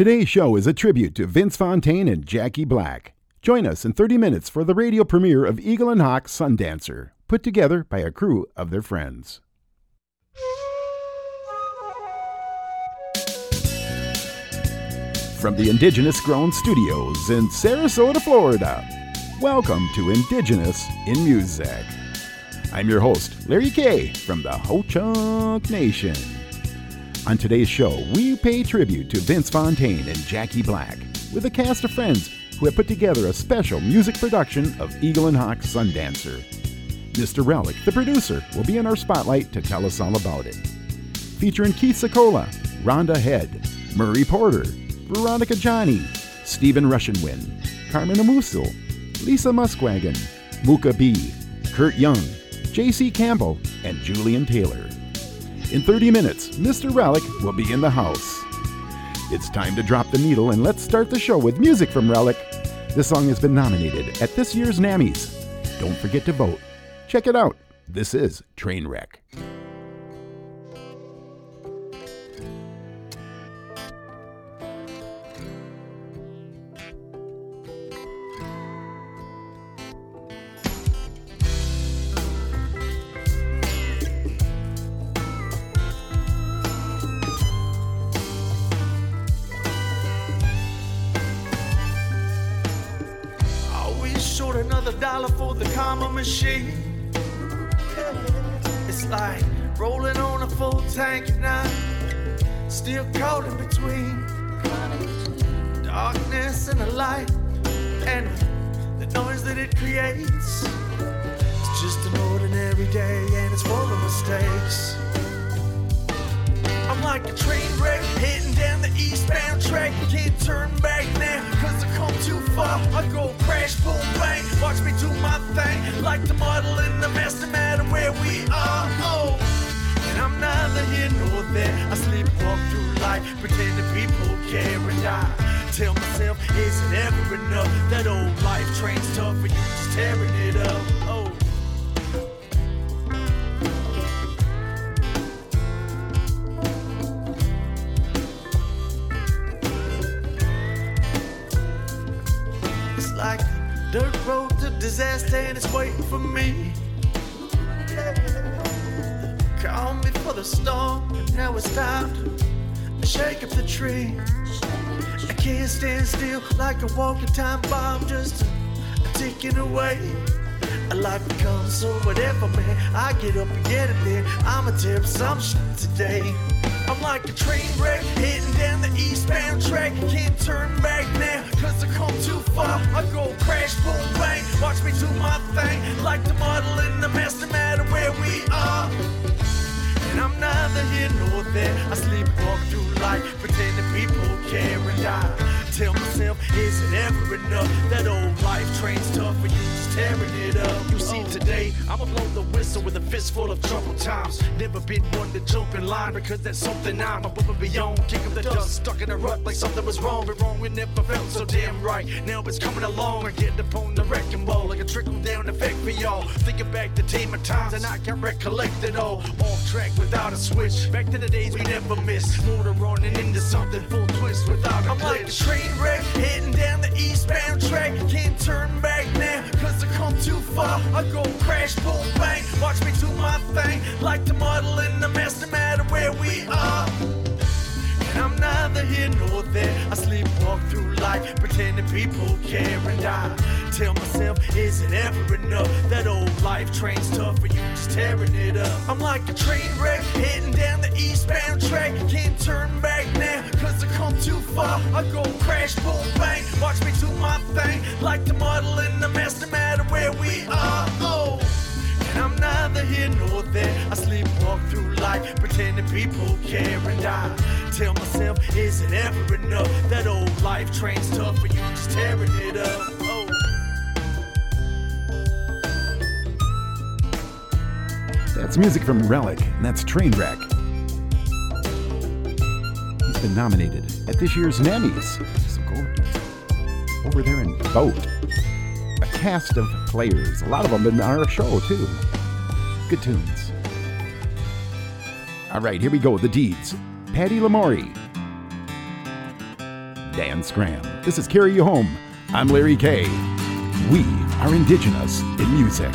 Today's show is a tribute to Vince Fontaine and Jackie Black. Join us in 30 minutes for the radio premiere of Eagle and Hawk Sundancer, put together by a crew of their friends. From the Indigenous Grown Studios in Sarasota, Florida, welcome to Indigenous in Music. I'm your host, Larry Kay from the Ho Chunk Nation. On today's show, we pay tribute to Vince Fontaine and Jackie Black with a cast of friends who have put together a special music production of Eagle and Hawk Sundancer. Mr. Relic, the producer, will be in our spotlight to tell us all about it. Featuring Keith Secola, Rhonda Head, Murray Porter, Veronica Johnny, Stephen Rushingwind, Carmen Amusil, Lisa Muskwagon, Muka B, Kurt Young, J.C. Campbell, and Julian Taylor. In 30 minutes, Mr. Relic will be in the house. It's time to drop the needle and let's start the show with music from Relic. This song has been nominated at this year's NAMMYs. Don't forget to vote. Check it out. This is Trainwreck. Machine. It's like rolling on a full tank now, still caught in between darkness and the light, and the noise that it creates. It's just an ordinary day, and it's full of mistakes. I'm like a train wreck heading down the eastbound track. Can't turn back now, cause I come too far. I go crash, boom, bang. Watch me do my thing. Like the model in the master matter where we are. Oh, and I'm neither here nor there. I sleepwalk through life, pretending people care and I tell myself, is it ever enough? That old life train's tough for you, just tearing it up. Dirt road to disaster and it's waiting for me. Call me for the storm, and now it's time to shake up the tree. I can't stand still like a walking time bomb, just ticking away. Life becomes so whatever, man. I get up and get it there. I'ma tear some shit today. Like a train wreck heading down the eastbound track. Can't turn back now, cause I come too far. I go crash, boom, bang. Watch me do my thing. Like the model in the master matter where we are. And I'm neither here nor there. I sleepwalk through life, pretending people care and I tell myself, is it ever enough? That old life train's tough for you, just tearing it up. You see, oh. today, I'ma blow the whistle with a fistful of trouble times. Never been one to jump in line because that's something I'm above and beyond. Kick up the dust, stuck in a rut like something was wrong. But wrong, it never felt so damn right. Now it's coming along, I get upon the wrecking ball like a trickle down effect for y'all. Thinking back to team of times and I can recollect it all. Off track without a switch. Back to the days we never missed. Motor running into something full twist without a I'm glitch. like a train wreck heading down the eastbound track. Can't turn back now, cause I come too far. I go crash, boom, bang. Watch me do my thing. Like the model in the master matter where we are. Neither here nor there. I sleepwalk through life, pretending people care and I tell myself, is it ever enough? That old life train's tough for you, just tearing it up. I'm like a train wreck heading down the eastbound track. Can't turn back now, cause I come too far. I go crash, boom, bang. Watch me do my thing, like the model in the master matter where we are. Oh. I'm neither here nor there. I sleepwalk through life, pretending people care and I tell myself, is it ever enough? That old life train's tough for you, just tearing it up. Oh. That's music from Relic, and that's Trainwreck. He's been nominated at this year's NAMMYs. Over there and vote. A cast of players, a lot of them in our show too. All right, here we go. The deeds. Patty Lamori. Dan Scram. This is Carry You Home. I'm Larry K. We are indigenous in music.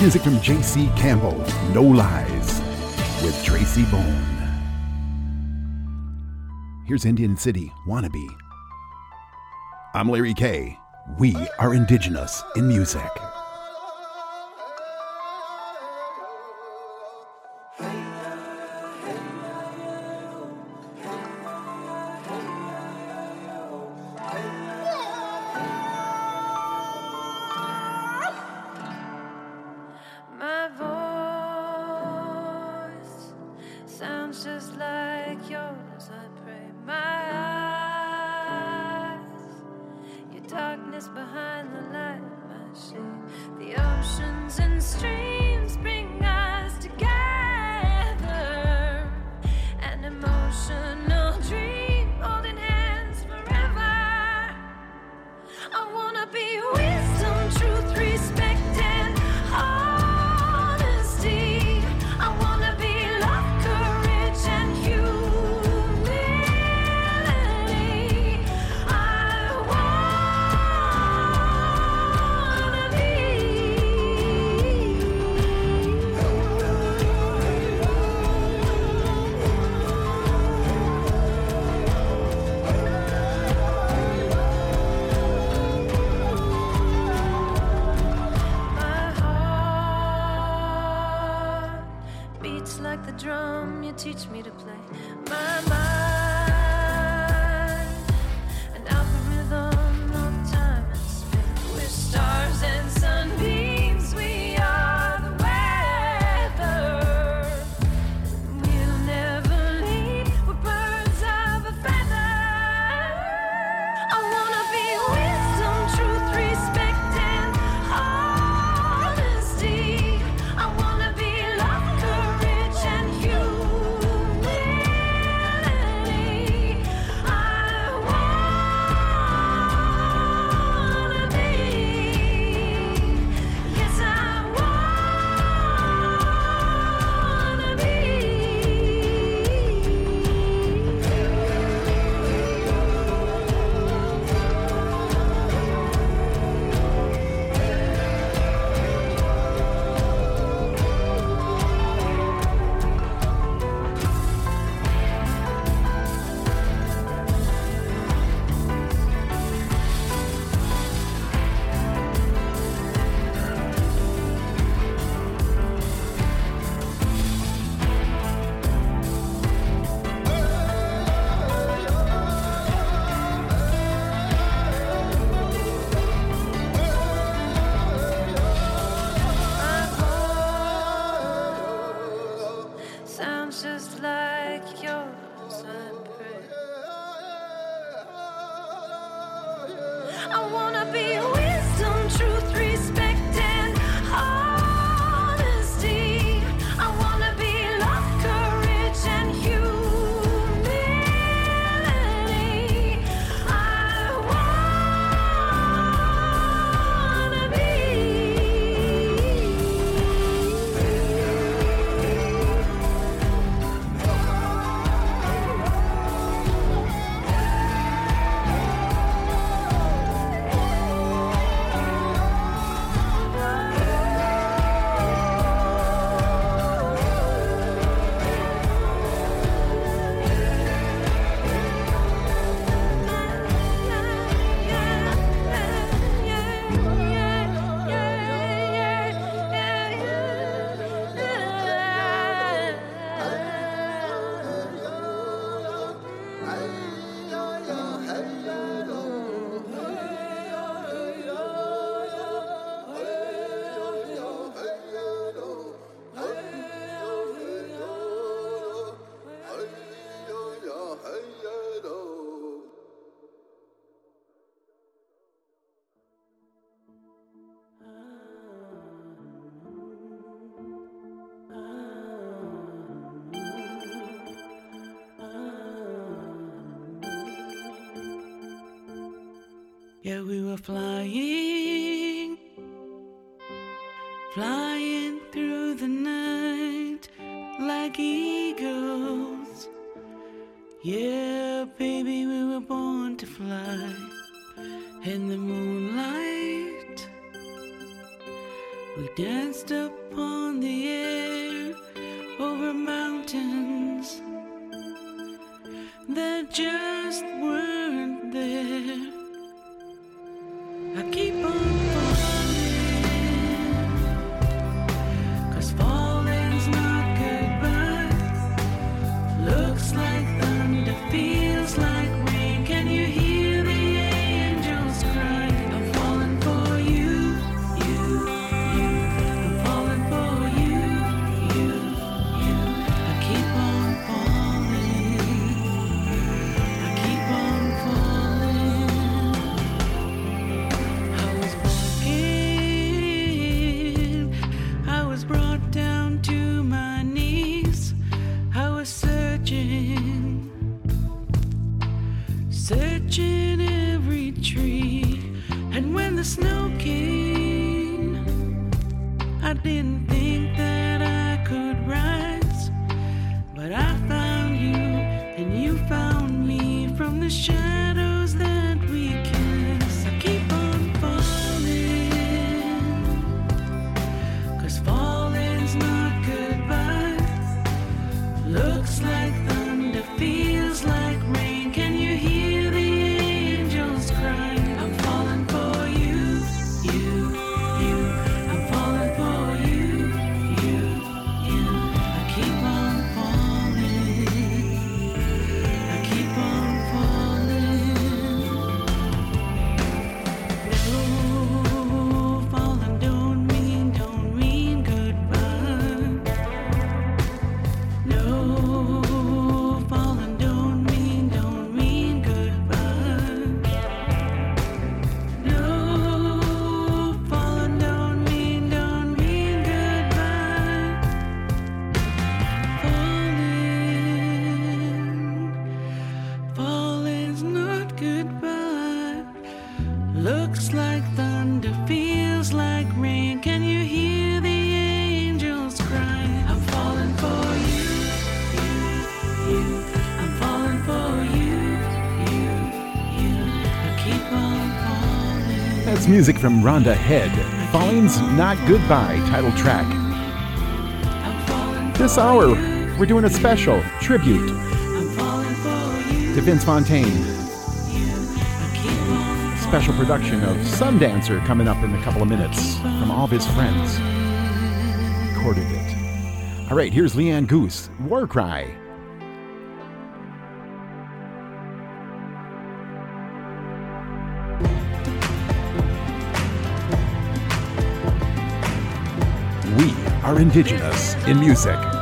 Music from J.C. Campbell, No Lies, with Tracy Bone. Here's Indian City, Wannabe. I'm Larry Kay. We are indigenous in music. Yeah, we were flying, flying through the night like eagles. Yeah, baby, we were born to fly in the moonlight. We danced upon the air over mountains that just were. the snow. That's music from Rhonda Head. Falling's Not Goodbye, title track. This hour, we're doing a special tribute to Vince Fontaine. Special production of Sundancer coming up in a couple of minutes from all of his friends. Recorded it. All right, here's Leanne Goose, War Cry. indigenous in music.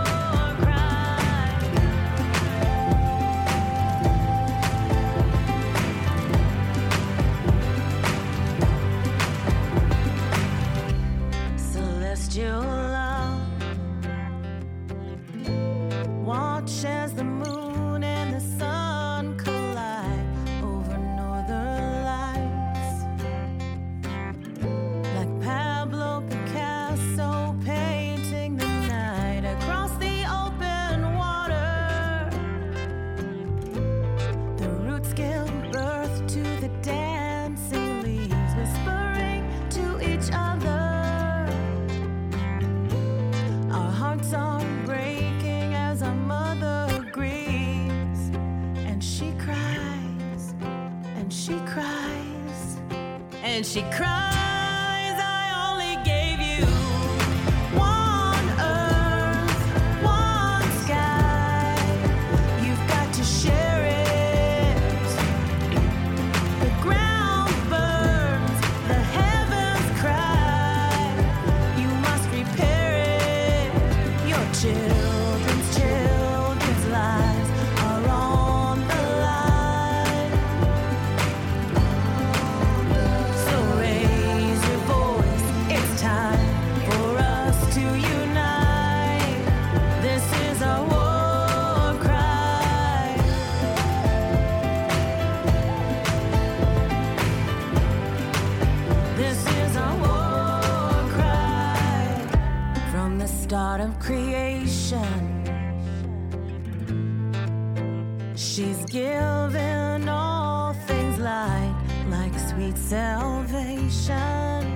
salvation.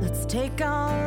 Let's take our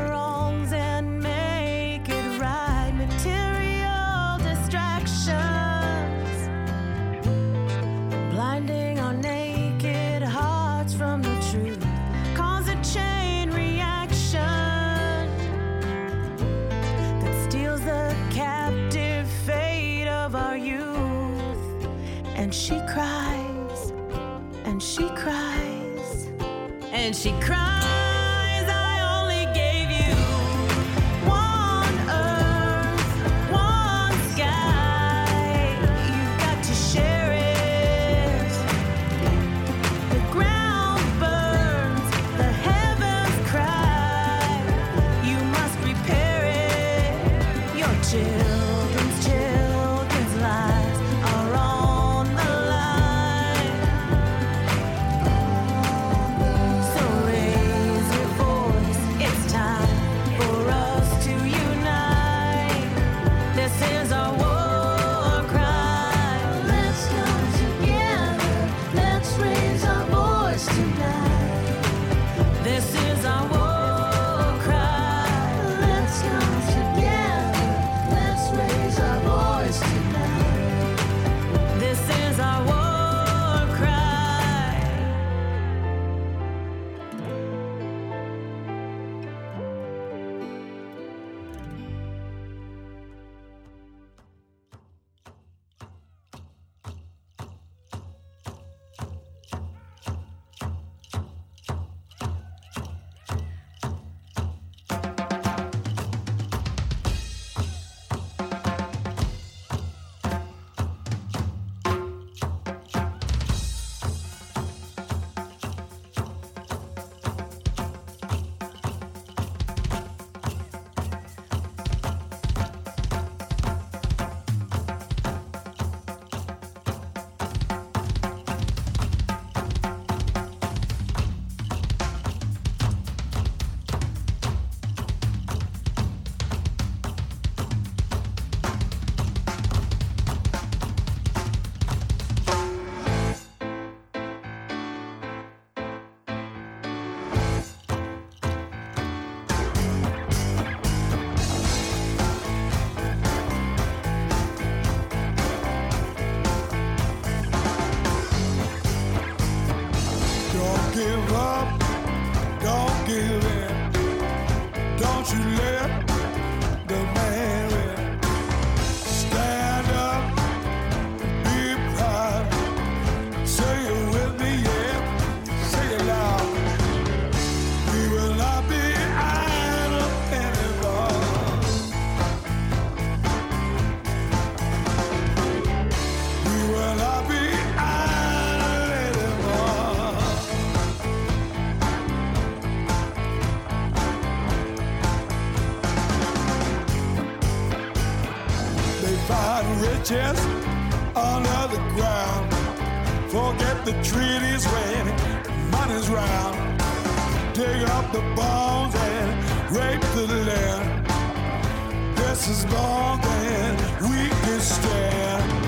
find riches under the ground. Forget the treaties when money's round. Dig up the bones and rape the land. This is more than we can stand.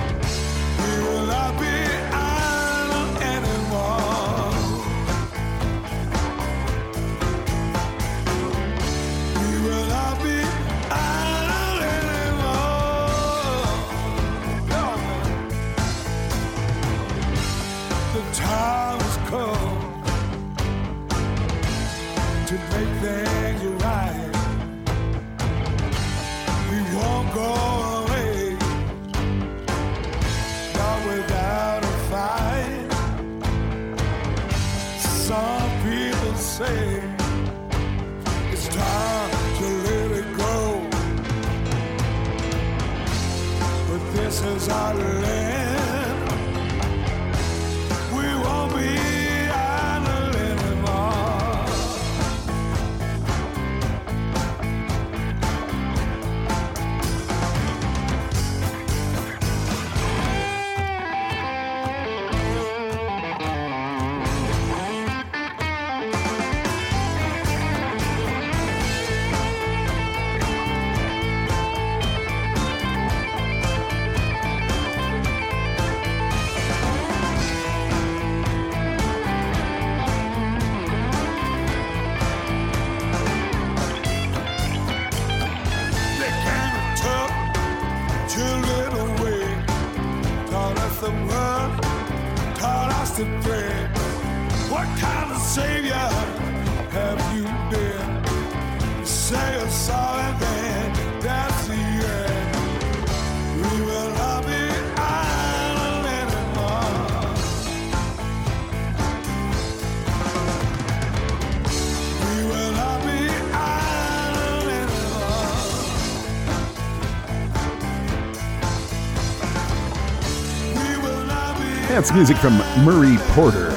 That's music from Murray Porter.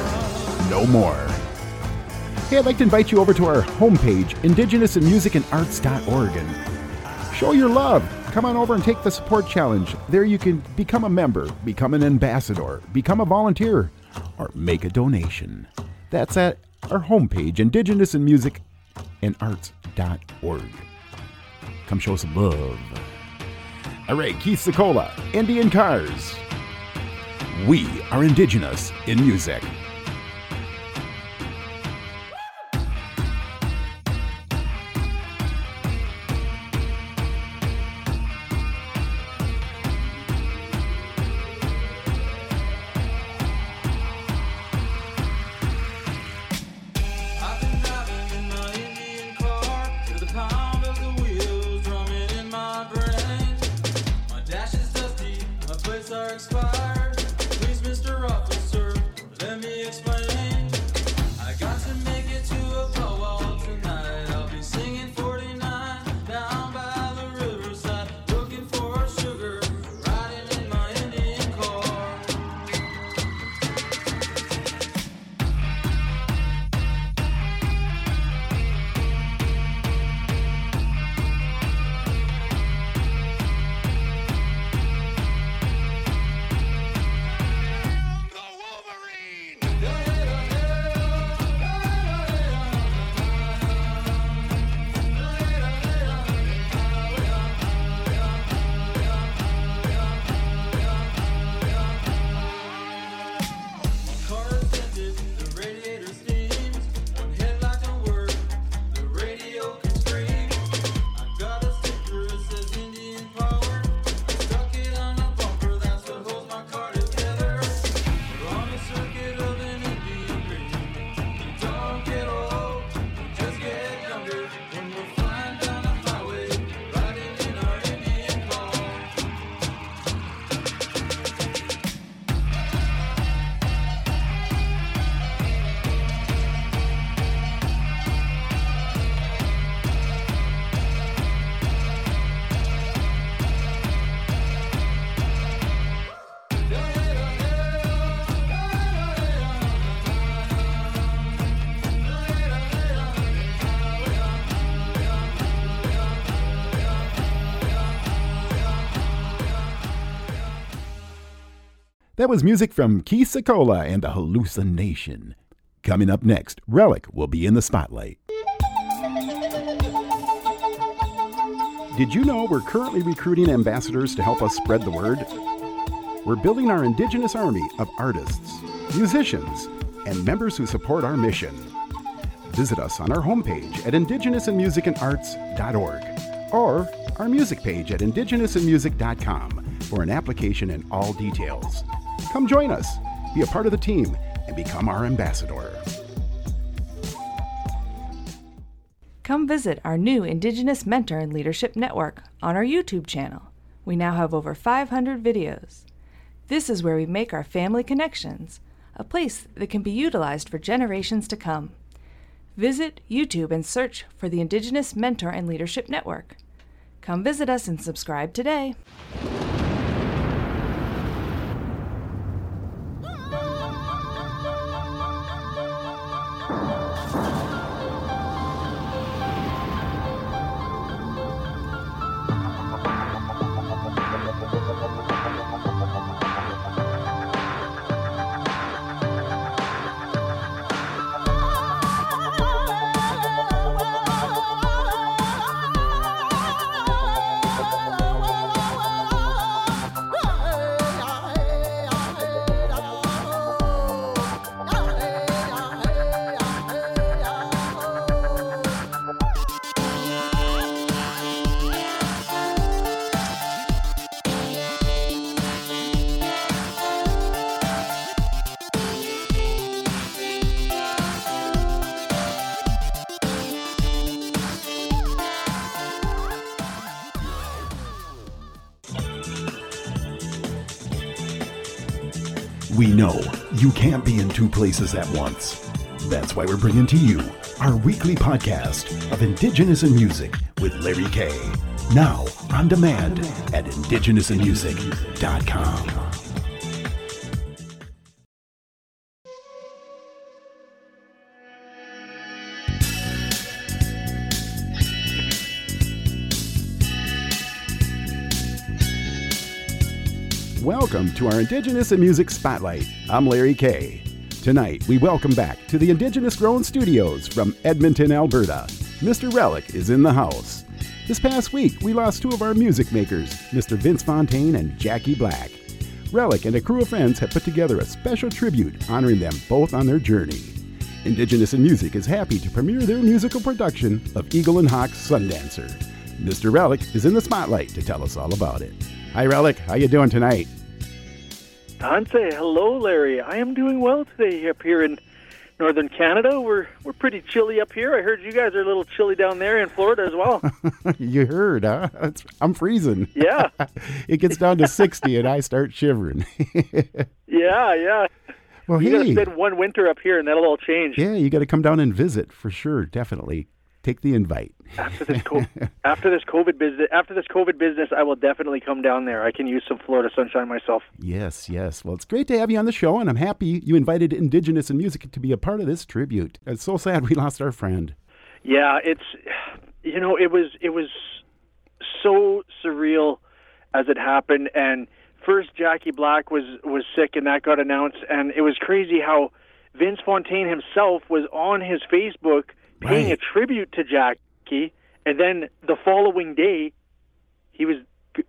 No more. Hey, I'd like to invite you over to our homepage, indigenousinmusicandarts.org, and show your love. Come on over and take the support challenge. There you can become a member, become an ambassador, become a volunteer, or make a donation. That's at our homepage, indigenousinmusicandarts.org. Come show some love. All right, Keith Secola, Indian Cars. We are indigenous in music. That was music from Keith Secola and the Hallucination. Coming up next, Relic will be in the spotlight. Did you know we're currently recruiting ambassadors to help us spread the word? We're building our indigenous army of artists, musicians, and members who support our mission. Visit us on our homepage at indigenousandmusicandarts.org or our music page at indigenousandmusic.com for an application and all details. Come join us, be a part of the team, and become our ambassador. Come visit our new Indigenous Mentor and Leadership Network on our YouTube channel. We now have over 500 videos. This is where we make our family connections, a place that can be utilized for generations to come. Visit YouTube and search for the Indigenous Mentor and Leadership Network. Come visit us and subscribe today. Can't be in two places at once. That's why we're bringing to you our weekly podcast of Indigenous and Music with Larry K. Now on demand at indigenousinmusic.com. Welcome to our Indigenous and Music Spotlight. I'm Larry Kay. Tonight, we welcome back to the Indigenous Grown Studios from Edmonton, Alberta. Mr. Relic is in the house. This past week, we lost two of our music makers, Mr. Vince Fontaine and Jackie Black. Relic and a crew of friends have put together a special tribute honoring them both on their journey. Indigenous in Music is happy to premiere their musical production of Eagle and Hawk's Sundancer. Mr. Relic is in the spotlight to tell us all about it. Hi, Relic. How you doing tonight? Tansi, hello, Larry. I am doing well today up here in northern Canada. We're we're pretty chilly up here. I heard you guys are a little chilly down there in Florida as well. you heard, huh? I'm freezing. Yeah. it gets down to 60 and I start shivering. yeah, yeah. well, You gotta hey. spend one winter up here, and that'll all change. Yeah, you got to come down and visit for sure. Definitely. Take the invite. After this co- after this COVID business, after this COVID business, I will definitely come down there. I can use some Florida sunshine myself. Yes, yes. Well, it's great to have you on the show, and I'm happy you invited Indigenous in Music to be a part of this tribute. It's so sad we lost our friend. Yeah, it's you know it was it was so surreal as it happened, and first Jackie Black was was sick, and that got announced, and it was crazy how Vince Fontaine himself was on his Facebook paying Right. a tribute to Jackie, and then the following day he was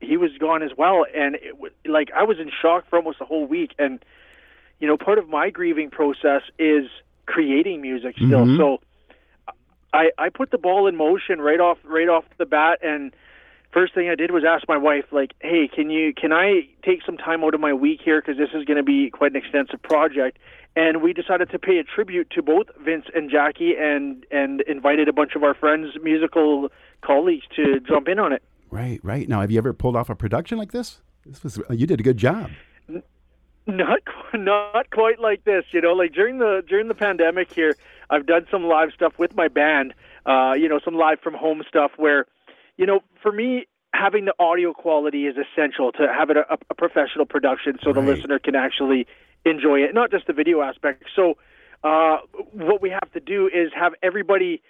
he was gone as well, and it was like I was in shock for almost a whole week, and you know part of my grieving process is creating music still, Mhm. so. I, I put the ball in motion right off right off the bat. And first thing I did was ask my wife like hey can you can I take some time out of my week here? Because this is going to be quite an extensive project and we decided to pay a tribute to both Vince and Jackie and and invited a bunch of our friends musical colleagues to jump in on it Right, right. Now, have you ever pulled off a production like this? This was you did a good job. not not quite like this you know like during the during the pandemic here i've done some live stuff with my band uh you know some live from home stuff where you know for me having the audio quality is essential to have it a, a professional production so the listener can actually enjoy it not just the video aspect so uh what we have to do is have everybody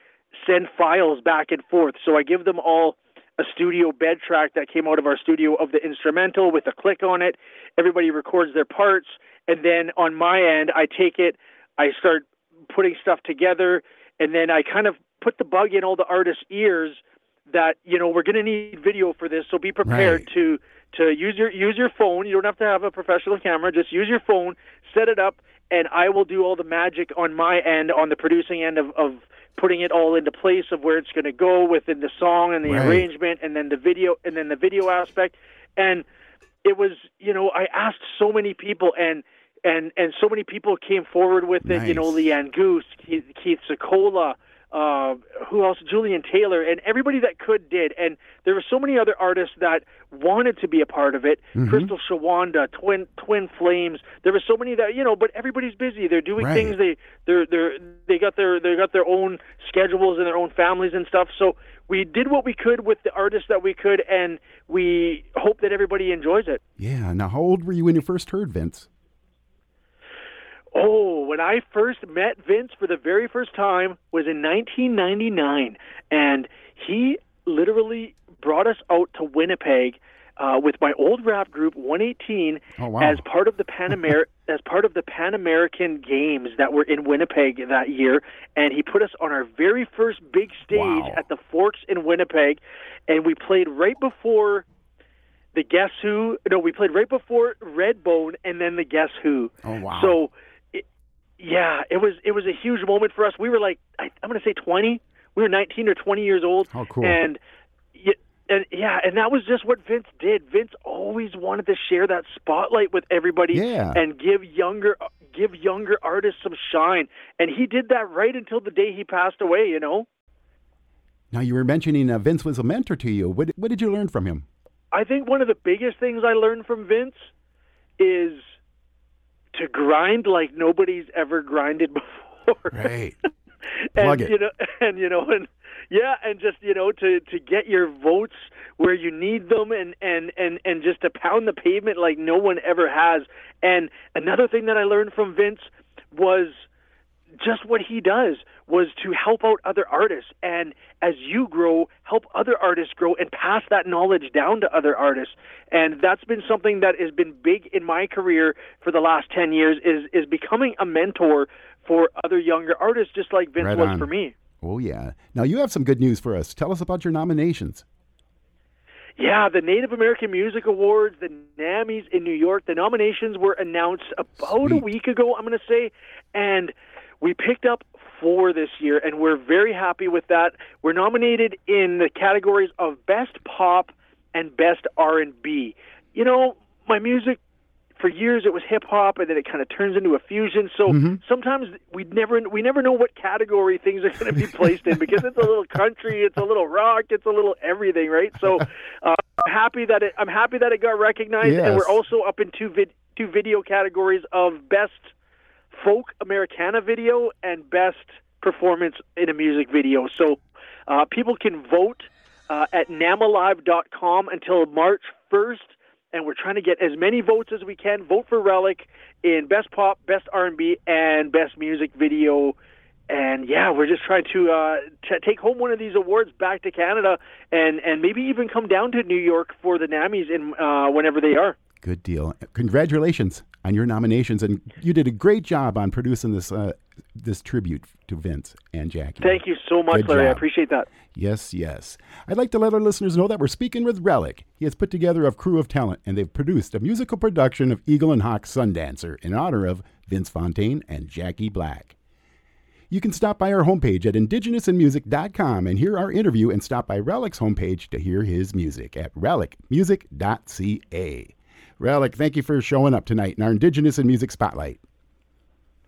send files back and forth so i give them all a studio bed track that came out of our studio of the instrumental with a click on it. Everybody records their parts, and then on my end, I take it, I start putting stuff together, and then I kind of put the bug in all the artists' ears that you know we're going to need video for this, so be prepared Right. to to use your use your phone. You don't have to have a professional camera; just use your phone, set it up, and I will do all the magic on my end, on the producing end of, of putting it all into place of where it's going to go within the song and the Right. arrangement, and then the video, and then the video aspect, and it was you know I asked so many people and. And and so many people came forward with it. You know, Nice. Leanne Goose, Keith, Keith Secola, uh, who else? Julian Taylor, and everybody that could did. And there were so many other artists that wanted to be a part of it. Crystal Shawanda, Twin Twin Flames. There were so many that you know, but everybody's busy. They're doing Right. things. They they're they're they got their they got their own schedules and their own families and stuff. So we did what we could with the artists that we could, and we hope that everybody enjoys it. Yeah. Now, how old were you when you first heard Vince? Oh, when I first met Vince for the very first time was in 1999, and he literally brought us out to Winnipeg uh, with my old rap group 118 Oh, wow. as part of the Pan Amer- as part of the Pan American Games that were in Winnipeg that year, and he put us on our very first big stage Wow. at the Forks in Winnipeg, and we played right before the Guess Who. No, we played right before Redbone, and then the Guess Who. Oh, wow. So, yeah, it was it was a huge moment for us. We were like, I, I'm going to say 20. We were 19 or 20 years old. How cool. And and yeah, and that was just what Vince did. Vince always wanted to share that spotlight with everybody Yeah. and give younger give younger artists some shine. And he did that right until the day he passed away. You know. Now, you were mentioning uh, Vince was a mentor to you. What, what did you learn from him? I think one of the biggest things I learned from Vince is to grind like nobody's ever grinded before. Right. and Plug it. you know and you know and yeah and just you know to to get your votes where you need them and and and and just to pound the pavement like no one ever has and another thing that i learned from vince was just what he does was to help out other artists. And as you grow help other artists grow and pass that knowledge down to other artists. And that's been something that has been big in my career for the last 10 years is is becoming a mentor for other younger artists just like Vince Right was for me. Oh, yeah. Now, you have some good news for us. Tell us about your nominations. Yeah, the Native American Music Awards, the NAMMYs in New York, the nominations were announced about a week ago, I'm going to say, and we picked up four this year, and we're very happy with that. We're nominated in the categories of Best Pop and Best R&B. You know, my music for years it was hip hop and then it kind of turns into a fusion so sometimes we never we never know what category things are going to be placed in because it's a little country it's a little rock it's a little everything right so uh, I'm happy that it I'm happy that it got recognized and we're also up in two vid, two video categories of best folk Americana video and best performance in a music video. So uh, people can vote uh, at namalive.com until March 1st, and we're trying to get as many votes as we can. Vote for Relic in best pop, best R&B, and best music video. And yeah, we're just trying to uh, t- take home one of these awards back to Canada, and and maybe even come down to New York for the Nammys in uh, whenever they are. Good deal. Congratulations on your nominations, and you did a great job on producing this uh, this tribute to Vince and Jackie. Thank you so much, Good Larry. I appreciate that. Yes, yes. I'd like to let our listeners know that we're speaking with Relic. He has put together a crew of talent, and they've produced a musical production of Eagle and Hawk Sundancer in honor of Vince Fontaine and Jackie Black. You can stop by our homepage at indigenousinmusic.com and hear our interview, and stop by Relic's homepage to hear his music at relicmusic.ca. Relic, thank you for showing up tonight in our Indigenous and Music Spotlight.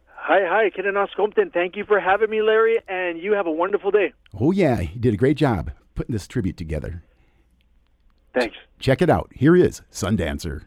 Hi, hi, Kinanaskomitin. Thank you for having me, Larry, and you have a wonderful day. Oh, yeah, you did a great job putting this tribute together. Thanks. Check it out. Here is Sundancer.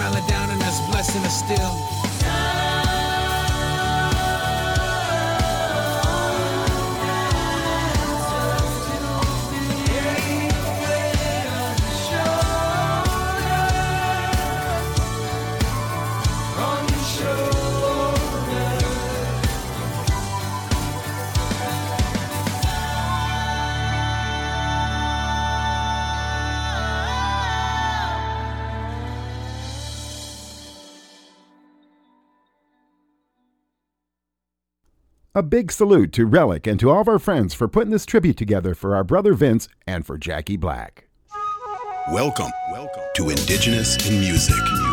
smiling A big salute to Relic and to all of our friends for putting this tribute together for our brother Vince and for Jackie Black. Welcome, welcome to Indigenous in Music.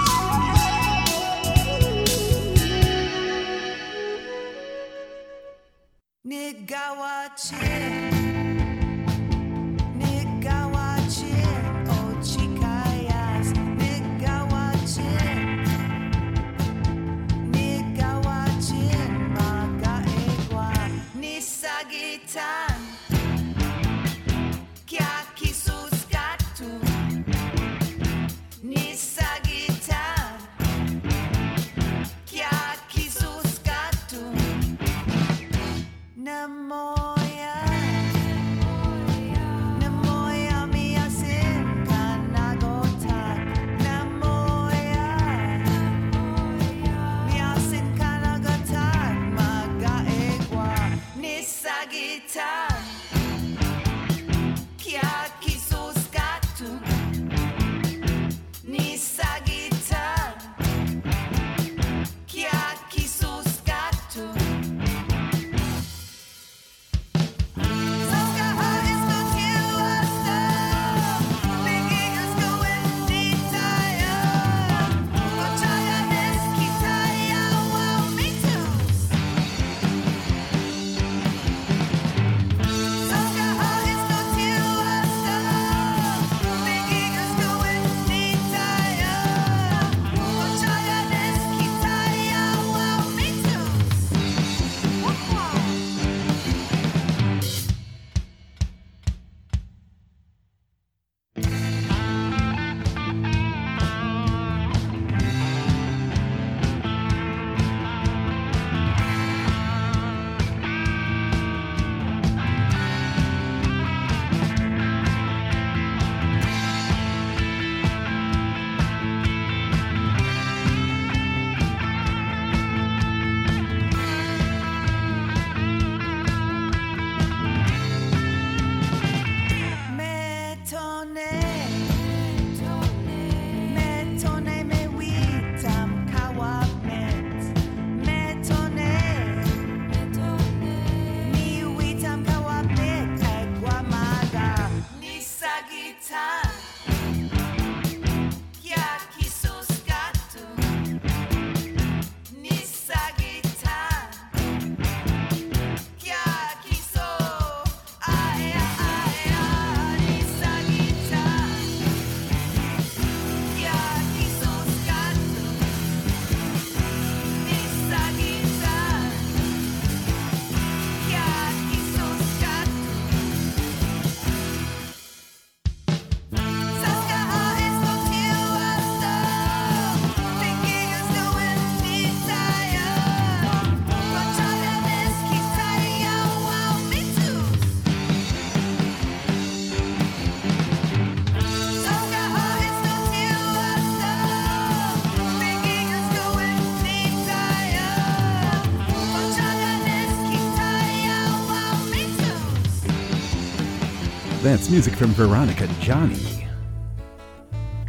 That's music from Veronica Johnny.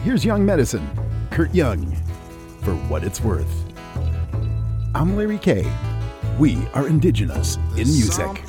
Here's Young Medicine, Kurt Young, for what it's worth. I'm Larry Kay. We are indigenous There's in music.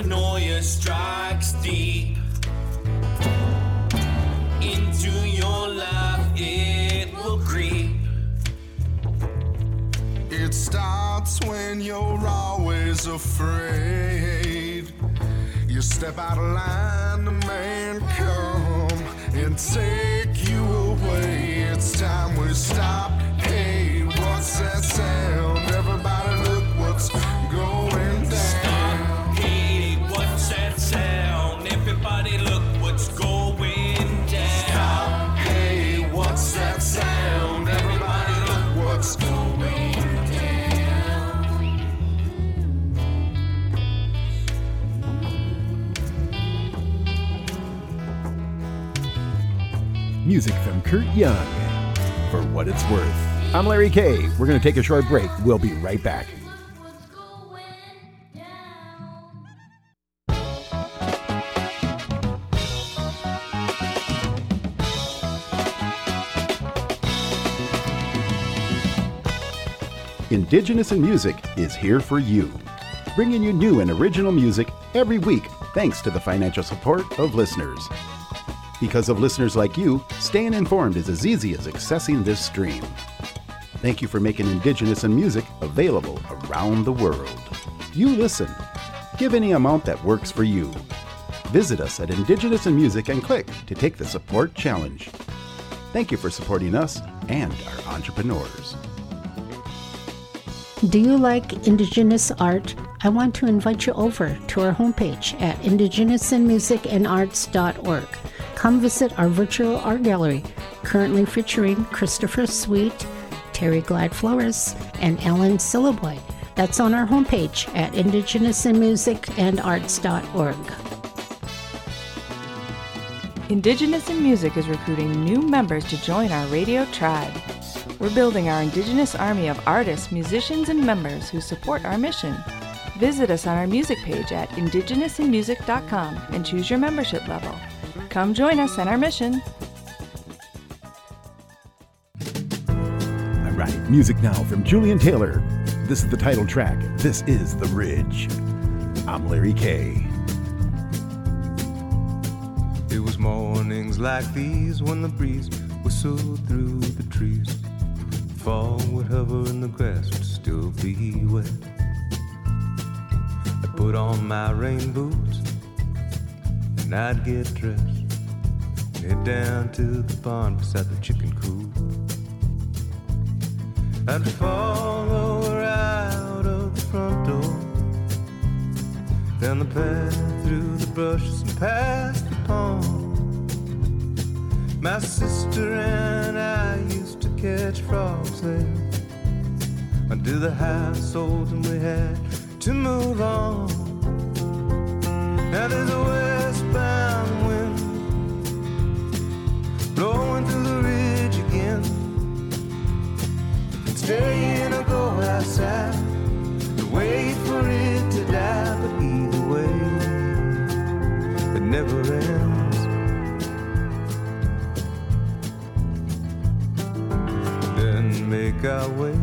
Paranoia strikes deep into your life, it will creep. It starts when you're always afraid. You step out of line, the man come and take you away. It's time we stop. Hey, what's that sound? Everybody look what's Kurt Young. For what it's worth. I'm Larry K. We're going to take a short break. We'll be right back. Indigenous in Music is here for you, bringing you new and original music every week thanks to the financial support of listeners. Because of listeners like you, staying informed is as easy as accessing this stream. Thank you for making Indigenous and Music available around the world. You listen. Give any amount that works for you. Visit us at Indigenous and Music and click to take the support challenge. Thank you for supporting us and our entrepreneurs. Do you like Indigenous art? I want to invite you over to our homepage at indigenousinmusicandarts.org. Come visit our virtual art gallery, currently featuring Christopher Sweet, Terry Glad Flores, and Ellen Sillaboy. That's on our homepage at indigenousinmusicandarts.org. Indigenous in Music is recruiting new members to join our radio tribe. We're building our Indigenous army of artists, musicians, and members who support our mission. Visit us on our music page at indigenousinmusic.com and choose your membership level. Come join us in our mission. All right, music now from Julian Taylor. This is the title track. This is The Ridge. I'm Larry K. It was mornings like these when the breeze whistled through the trees. Fall would hover and the grass would still be wet. I put on my rain boots and I'd get dressed. Head down to the barn beside the chicken coop. I'd follow her out of the front door, down the path through the bushes, and past the pond. My sister and I used to catch frogs there under the household, and we had to move on. Now there's a westbound wind blowing through the ridge again. Stay in or go outside, and wait for it to die. But either way, it never ends. Then make our way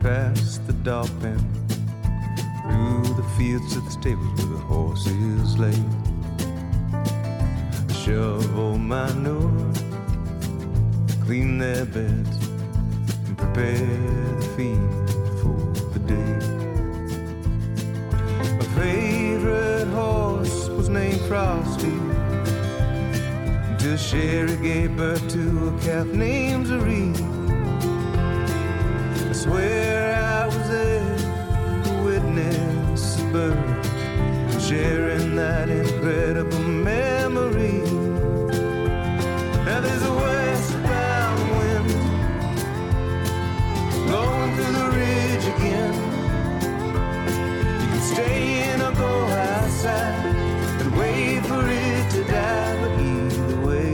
past the dog pen through the fields to the stables where the horses lay. Shovel manure, clean their beds, and prepare the feed for the day. My favorite horse was named Frosty. Until Sherry gave birth to a calf named Zareen. I swear I was there to witness the birth, sharing that incredible memory. Now there's a westbound wind blowing through the ridge again. You can stay in or go outside and wait for it to die, but either way,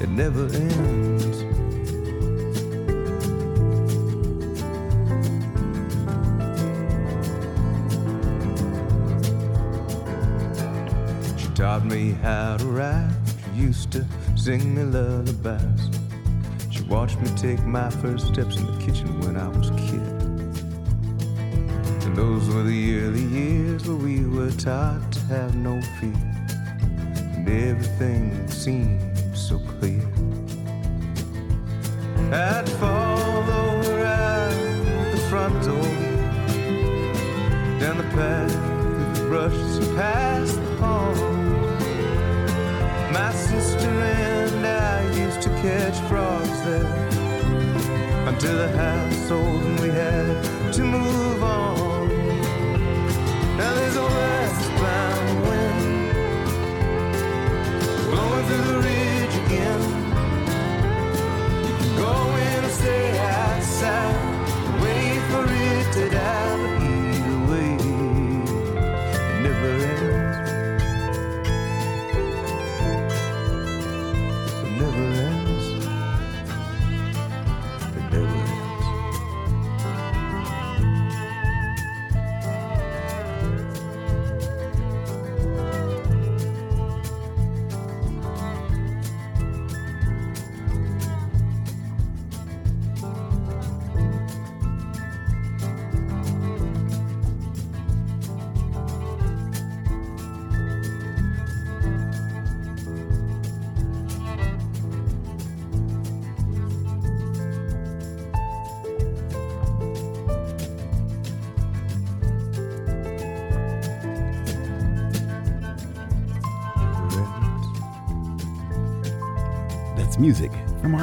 it never ends. Taught me how to ride. She used to sing me lullabies. She watched me take my first steps in the kitchen when I was a kid. And those were the early years where we were taught to have no fear. And everything seemed so clear. I'd follow her out the front door, down the path through the brushes past the pond. Until the house old and we had to move on. Now there's a westbound wind blowing through the ridge again. You can go in or stay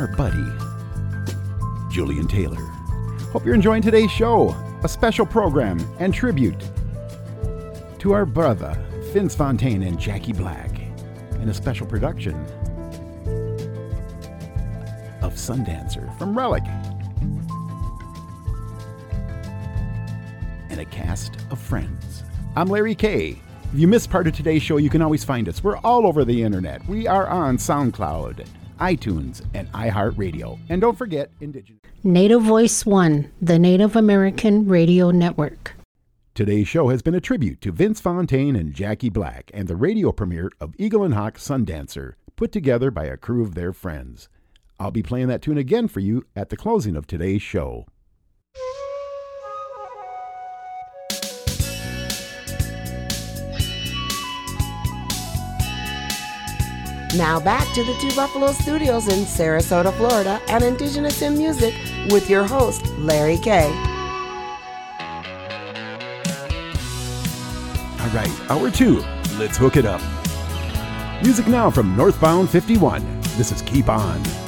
our buddy, Julian Taylor. Hope you're enjoying today's show, a special program and tribute to our brother, Vince Fontaine and Jackie Black, in a special production of Sundancer from Relic. And a cast of friends. I'm Larry Kay. If you missed part of today's show, you can always find us. We're all over the internet. We are on SoundCloud, iTunes, and iHeartRadio. And don't forget, Indigenous. Native Voice One, the Native American Radio Network. Today's show has been a tribute to Vince Fontaine and Jackie Black and the radio premiere of Eagle and Hawk Sundancer, put together by a crew of their friends. I'll be playing that tune again for you at the closing of today's show. Now back to the Two Buffalo Studios in Sarasota, Florida, and Indigenous in Music with your host, Larry Kay. All right, hour two. Let's hook it up. Music now from Northbound 51. This is Keep On.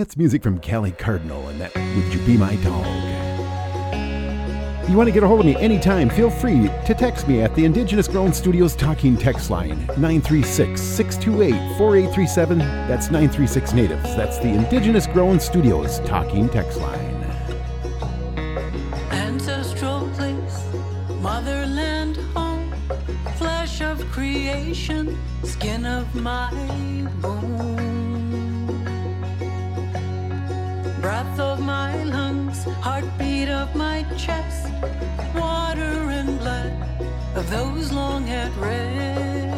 That's music from Cali Cardinal, and that Would You Be My Dog? If you want to get a hold of me anytime, feel free to text me at the Indigenous Grown Studios Talking Text Line, 936 628 4837. That's 936 Natives. That's the Indigenous Grown Studios Talking Text Line. of my lungs, heartbeat of my chest, water and blood of those long at rest.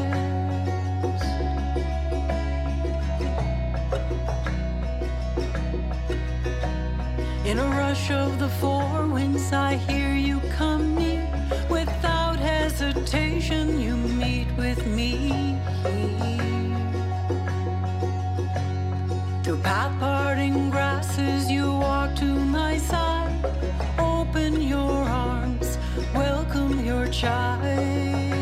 In a rush of the four winds, I hear you come near. Without hesitation, you meet with me. To Papa to my side. Open your arms, welcome your child.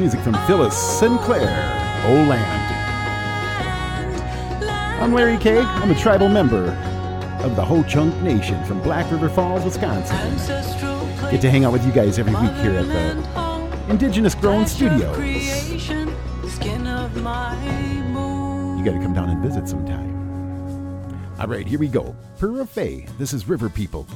music from Phyllis Sinclair, O Land. I'm Larry K. I'm a tribal member of the Ho Chunk Nation from Black River Falls, Wisconsin. Get to hang out with you guys every week here at the Indigenous Grown Studios. You got to come down and visit sometime. All right, here we go. Pura Fé. This is River People.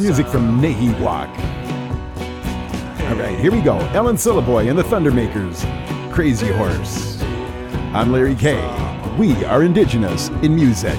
music from Nahiwak. All right, here we go. Ellen Sillaboy and the Thundermakers, Crazy Horse. I'm Larry Kay. We are indigenous in music.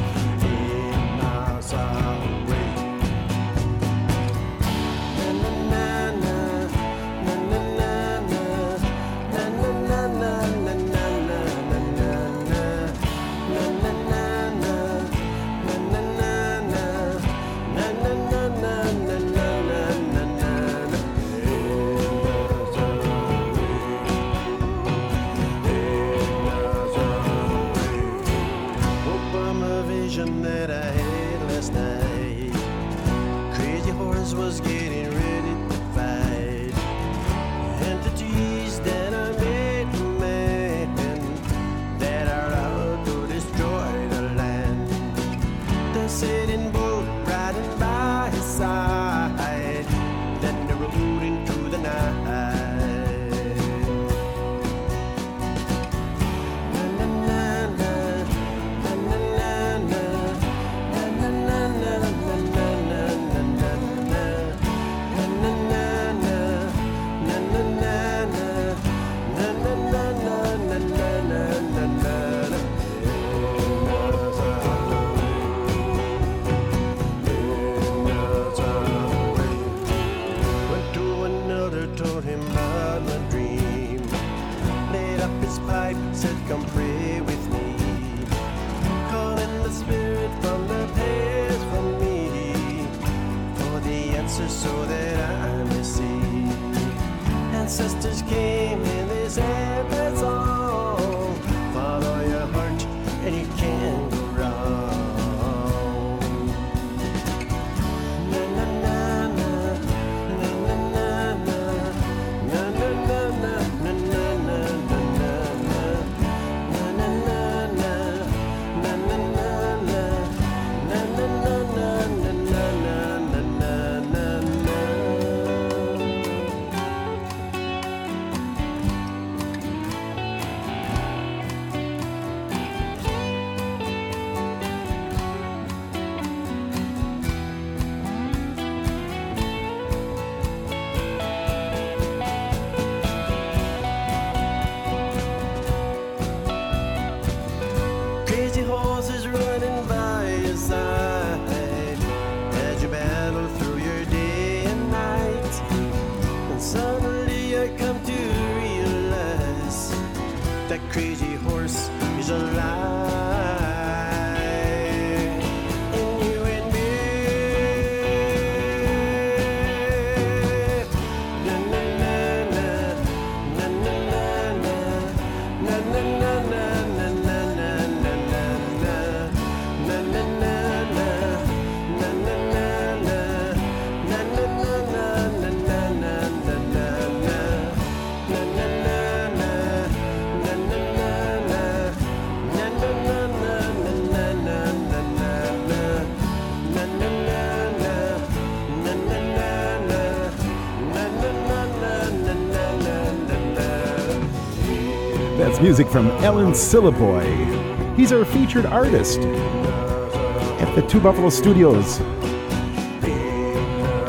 music from Ellen Syllaboy. He's our featured artist at the Two Buffalo Studios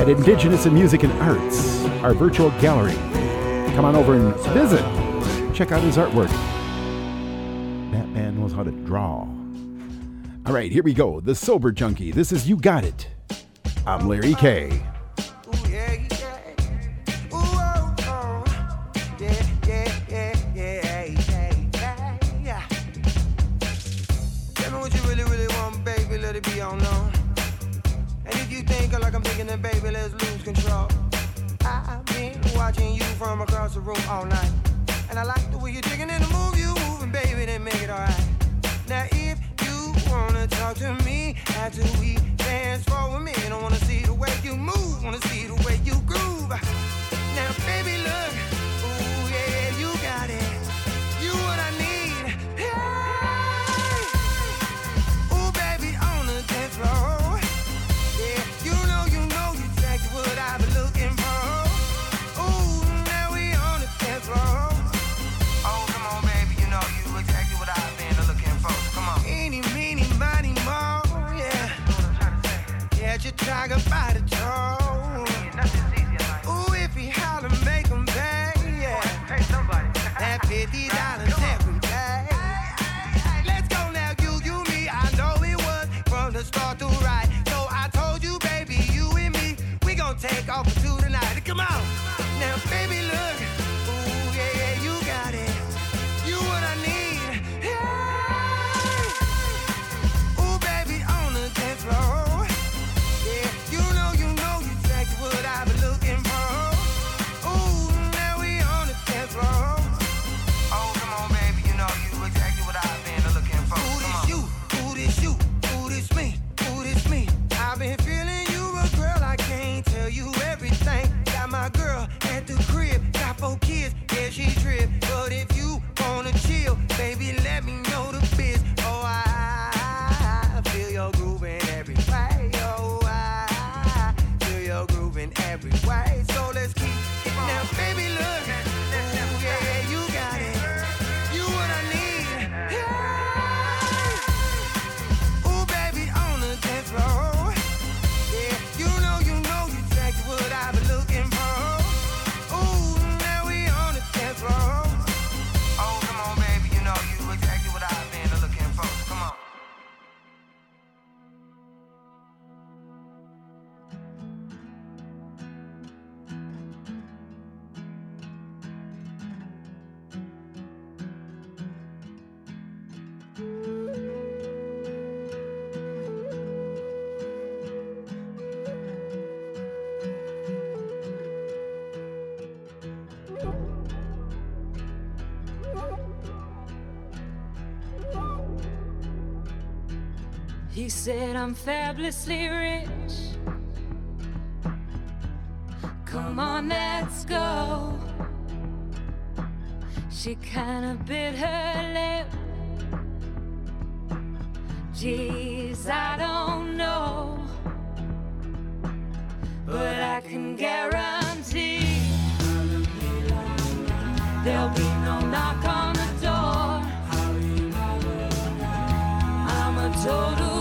at Indigenous in Music and Arts, our virtual gallery. Come on over and visit. Check out his artwork. That man knows how to draw. All right, here we go. The Sober Junkie. This is You Got It. I'm Larry Kay. baby, let's lose control. I've been watching you from across the room all night. And I like the way you're digging in the move you moving, baby, then make it alright. Now if you wanna talk to me after we dance for a minute, I wanna see the way you move, wanna see the way you groove. Now baby, look. I'm fabulously rich. Come on, let's go. She kinda bit her lip. Jeez, I don't know. But I can guarantee there'll be no knock on the door. I'm a total.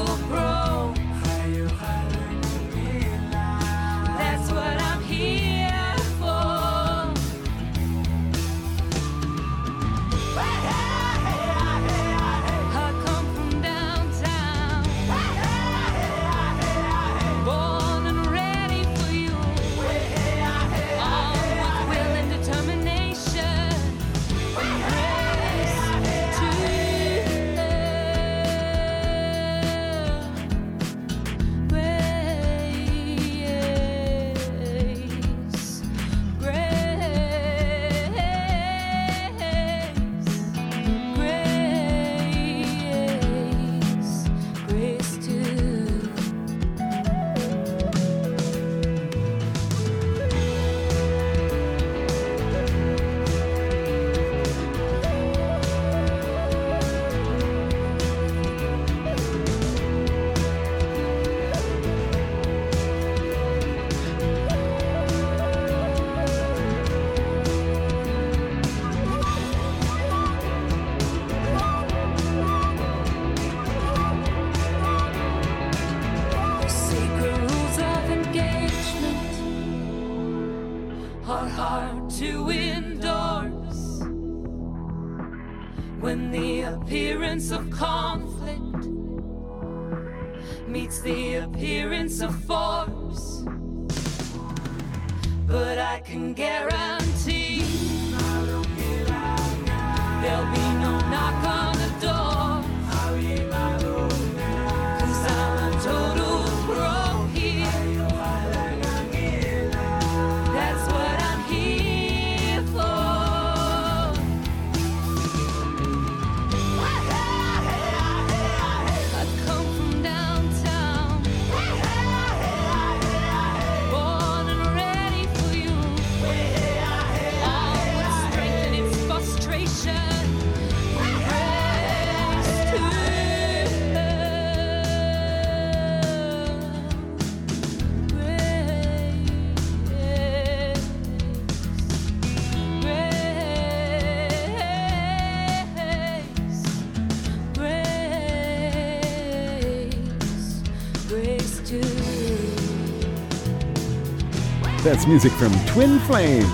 That's music from Twin Flames.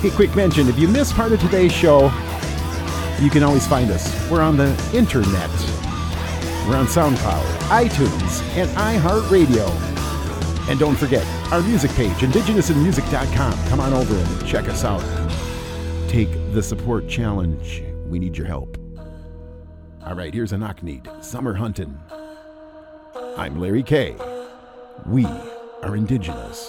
Hey, quick mention if you miss part of today's show, you can always find us. We're on the internet, we're on SoundCloud, iTunes, and iHeartRadio. And don't forget our music page, indigenousinmusic.com. Come on over and check us out. Take the support challenge. We need your help. All right, here's a knock-kneed Summer Hunting. I'm Larry Kay. We are indigenous.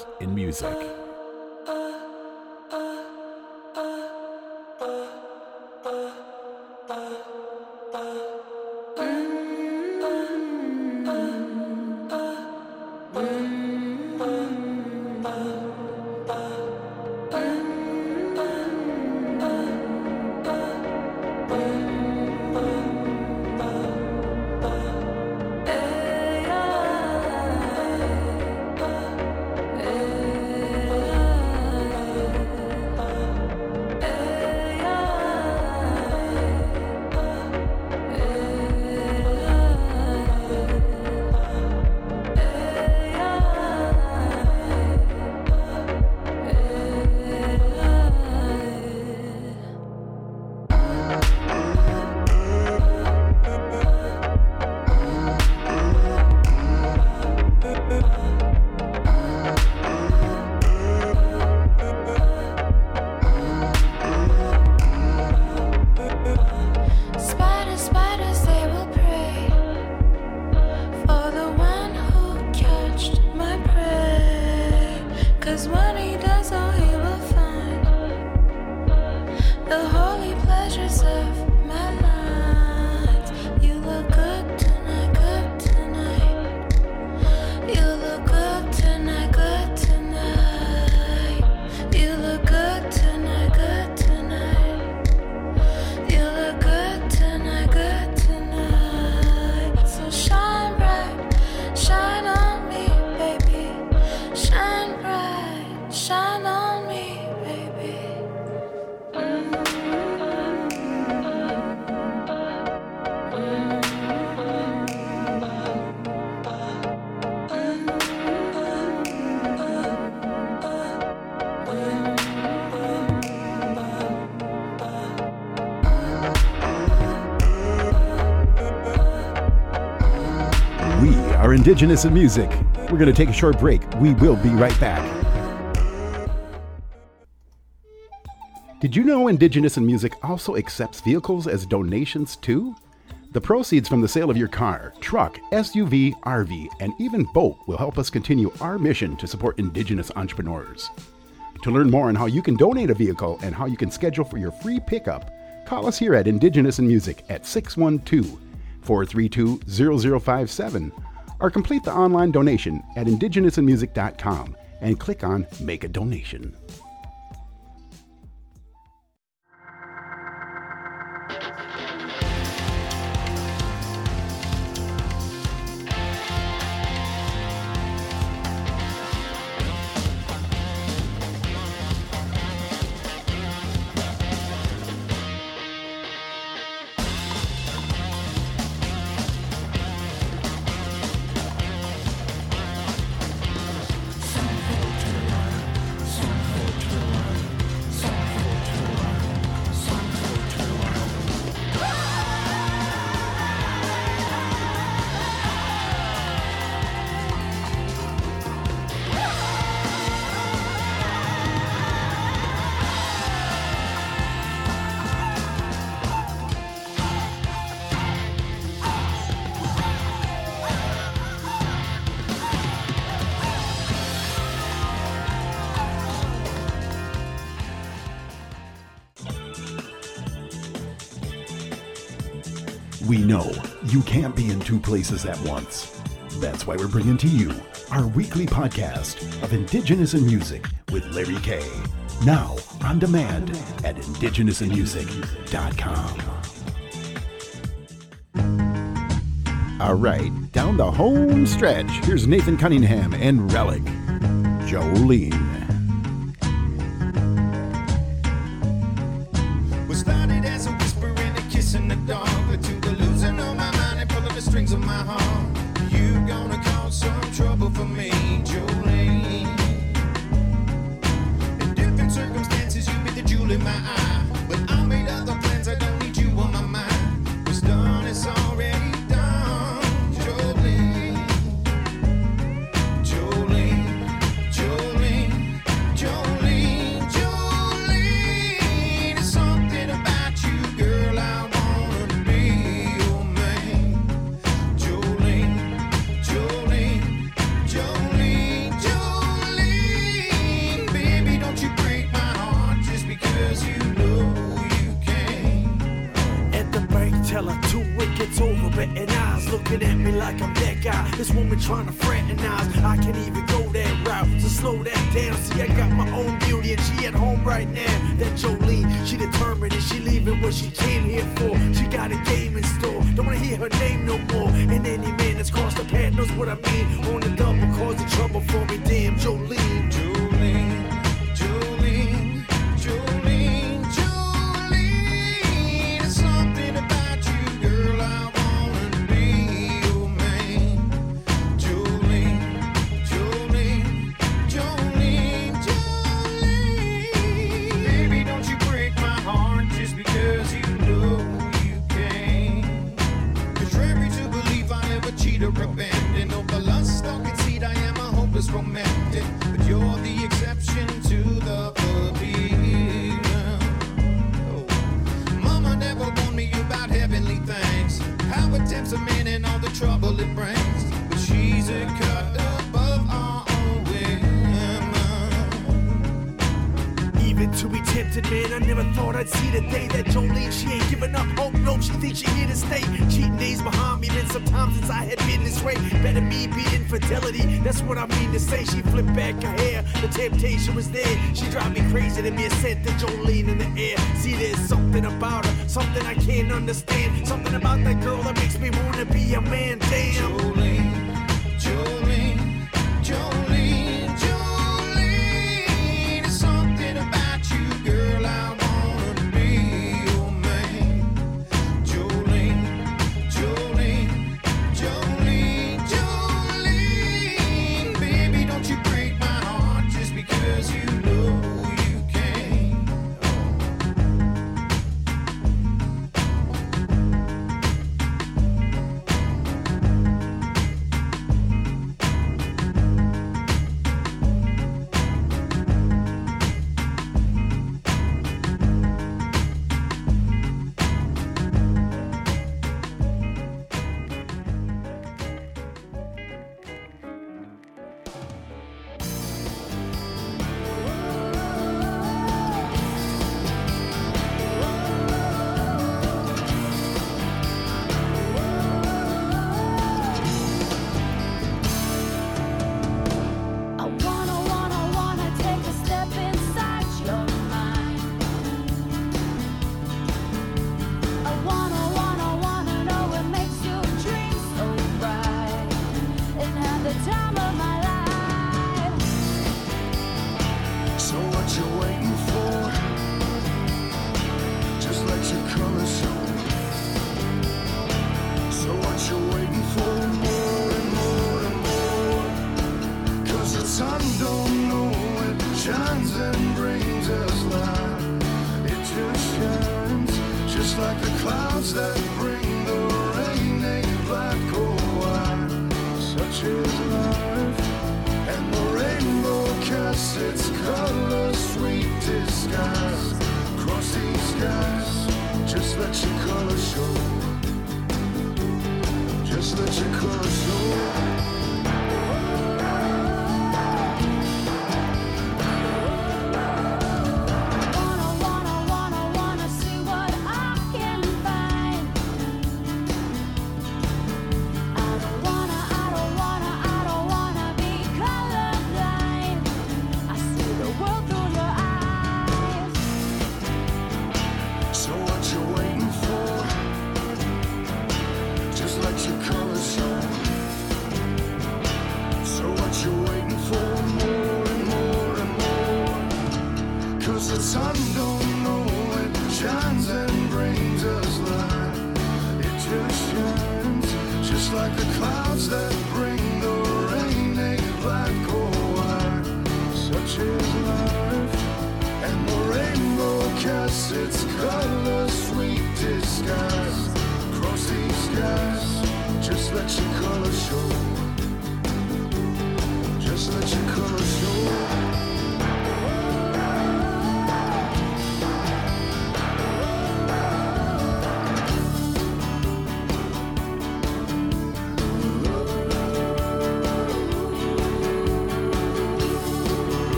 Indigenous in music. We're going to take a short break. We will be right back. Did you know Indigenous in Music also accepts vehicles as donations too? The proceeds from the sale of your car, truck, SUV, RV, and even boat will help us continue our mission to support Indigenous entrepreneurs. To learn more on how you can donate a vehicle and how you can schedule for your free pickup, call us here at Indigenous in Music at 612 432 0057 or complete the online donation at indigenousinmusic.com and click on Make a Donation. You can't be in two places at once. That's why we're bringing to you our weekly podcast of Indigenous and Music with Larry K. Now on demand at indigenousinmusic.com. All right, down the home stretch, here's Nathan Cunningham and Relic, Jolene. What started as a whisper and a kiss in the dark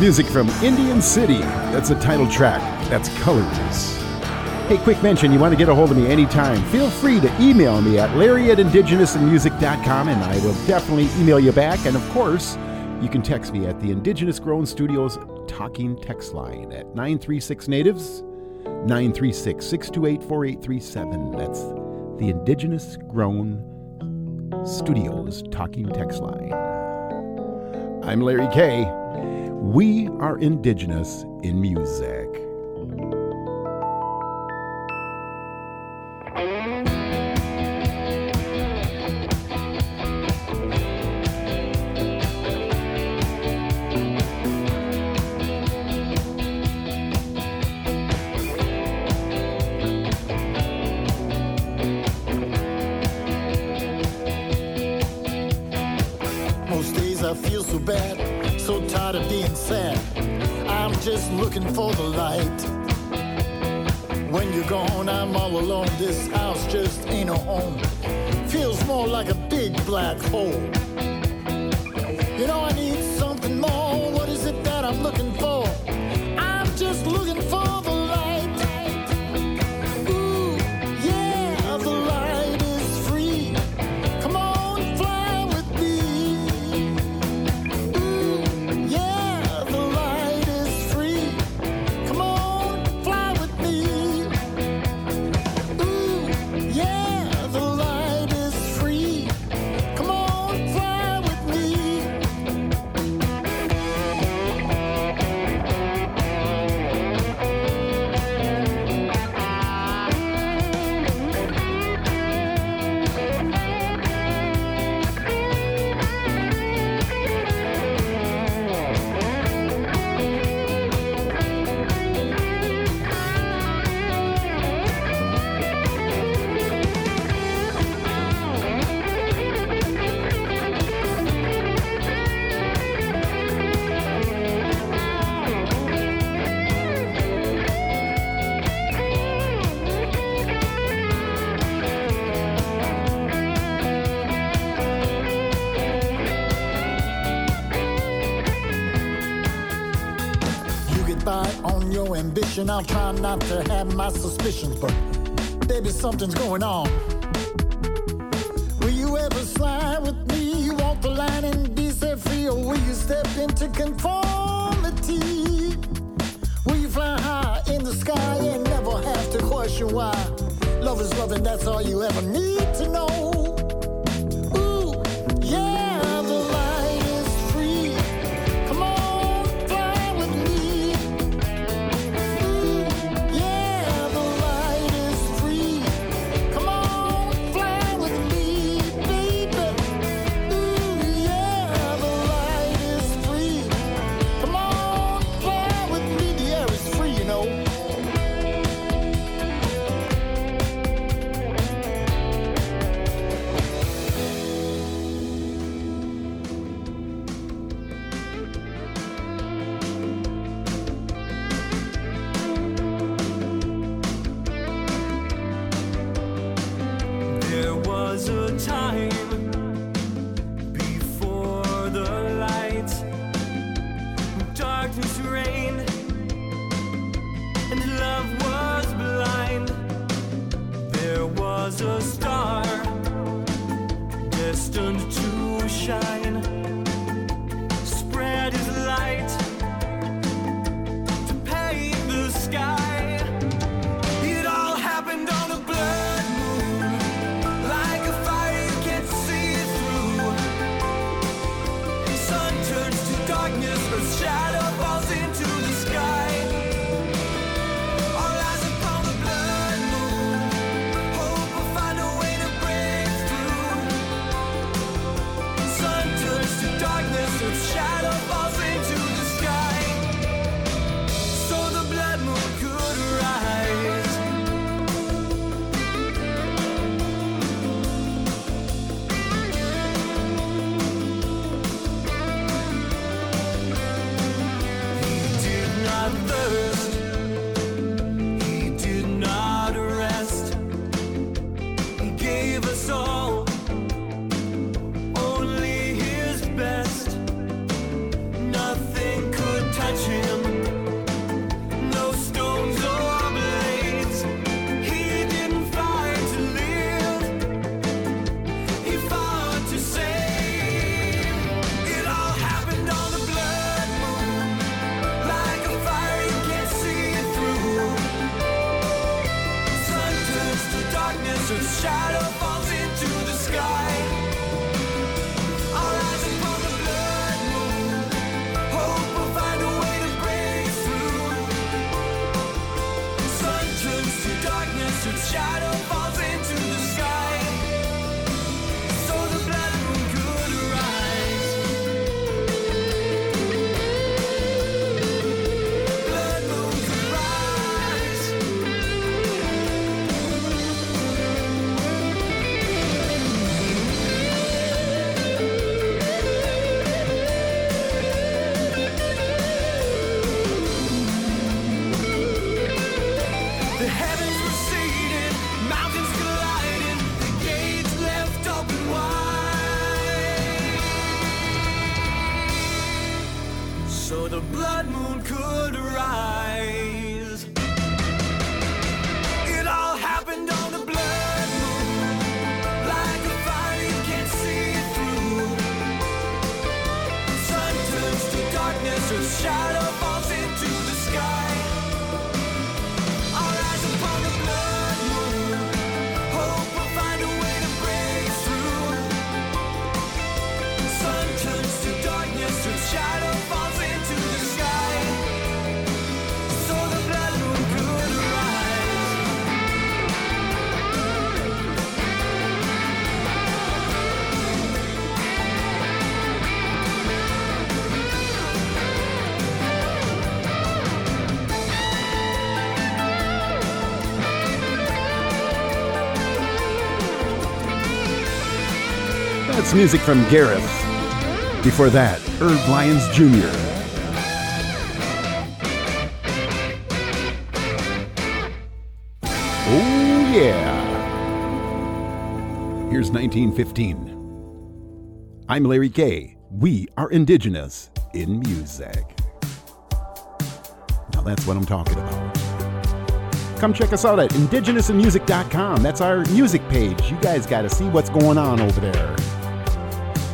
Music from Indian City. That's the title track. That's Colors. Hey, quick mention you want to get a hold of me anytime. Feel free to email me at larry at indigenousinmusic.com and I will definitely email you back. And of course, you can text me at the Indigenous Grown Studios talking text line at 936 Natives 936 628 4837. That's the Indigenous Grown Studios talking text line. I'm Larry K. We are Indigenous in music. I'll try not to have my suspicions, but baby, something's going on. Will you ever slide with me? You Walk the line and be set free, or will you step into conformity? Will you fly high in the sky and never have to question why? Love is love, and that's all you ever need to know. That's music from Gareth. Before that, Herb Lyons Jr. Oh, yeah. Here's 1915. I'm Larry Kay. We are indigenous in music. Now that's what I'm talking about. Come check us out at indigenousinmusic.com. That's our music page. You guys got to see what's going on over there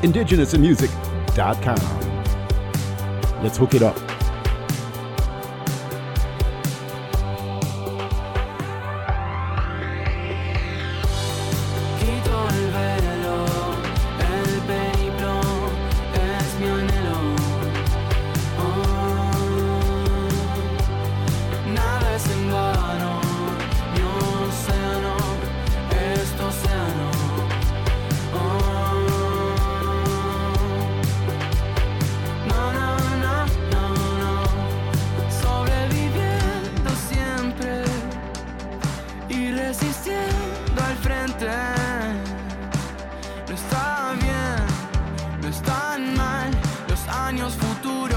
indigenousinmusic.com. Let's hook it up. años futuros.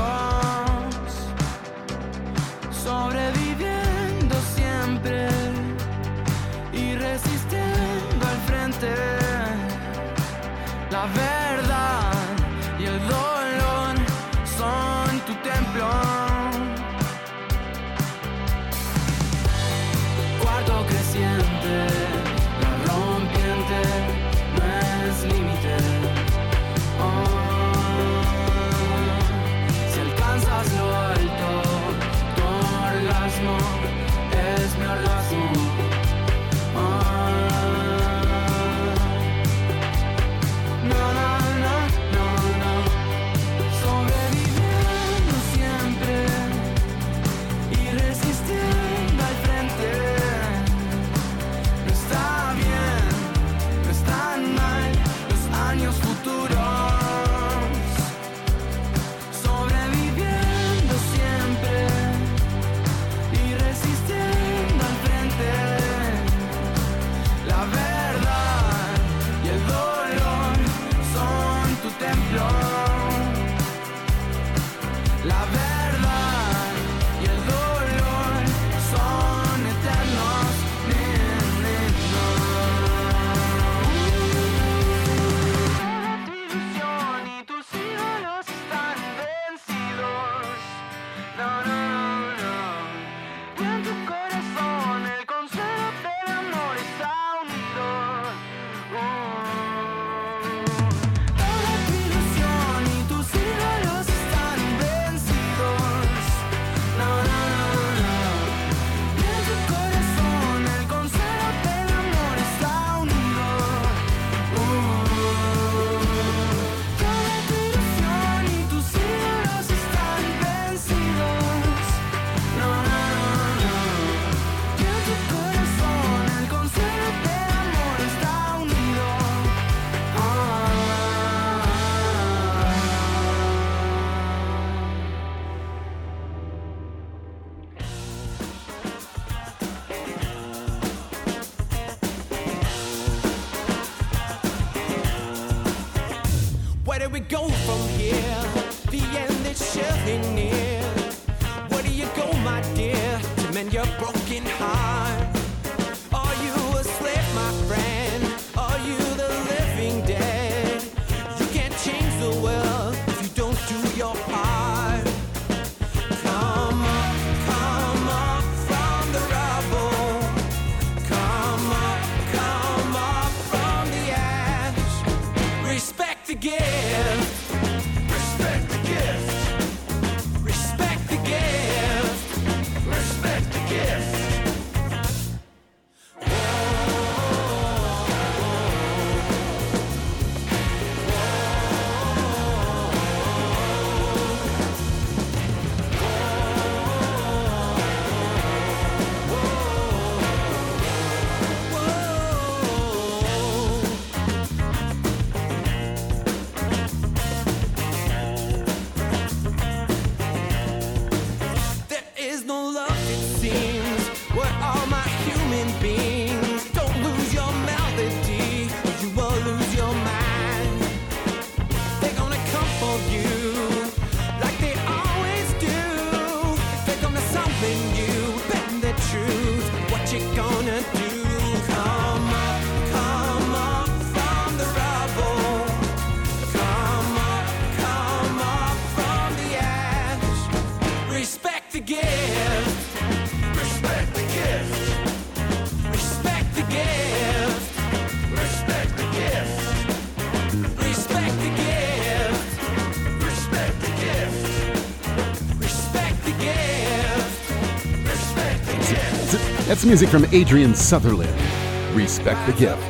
That's music from Adrian Sutherland. Respect the gift.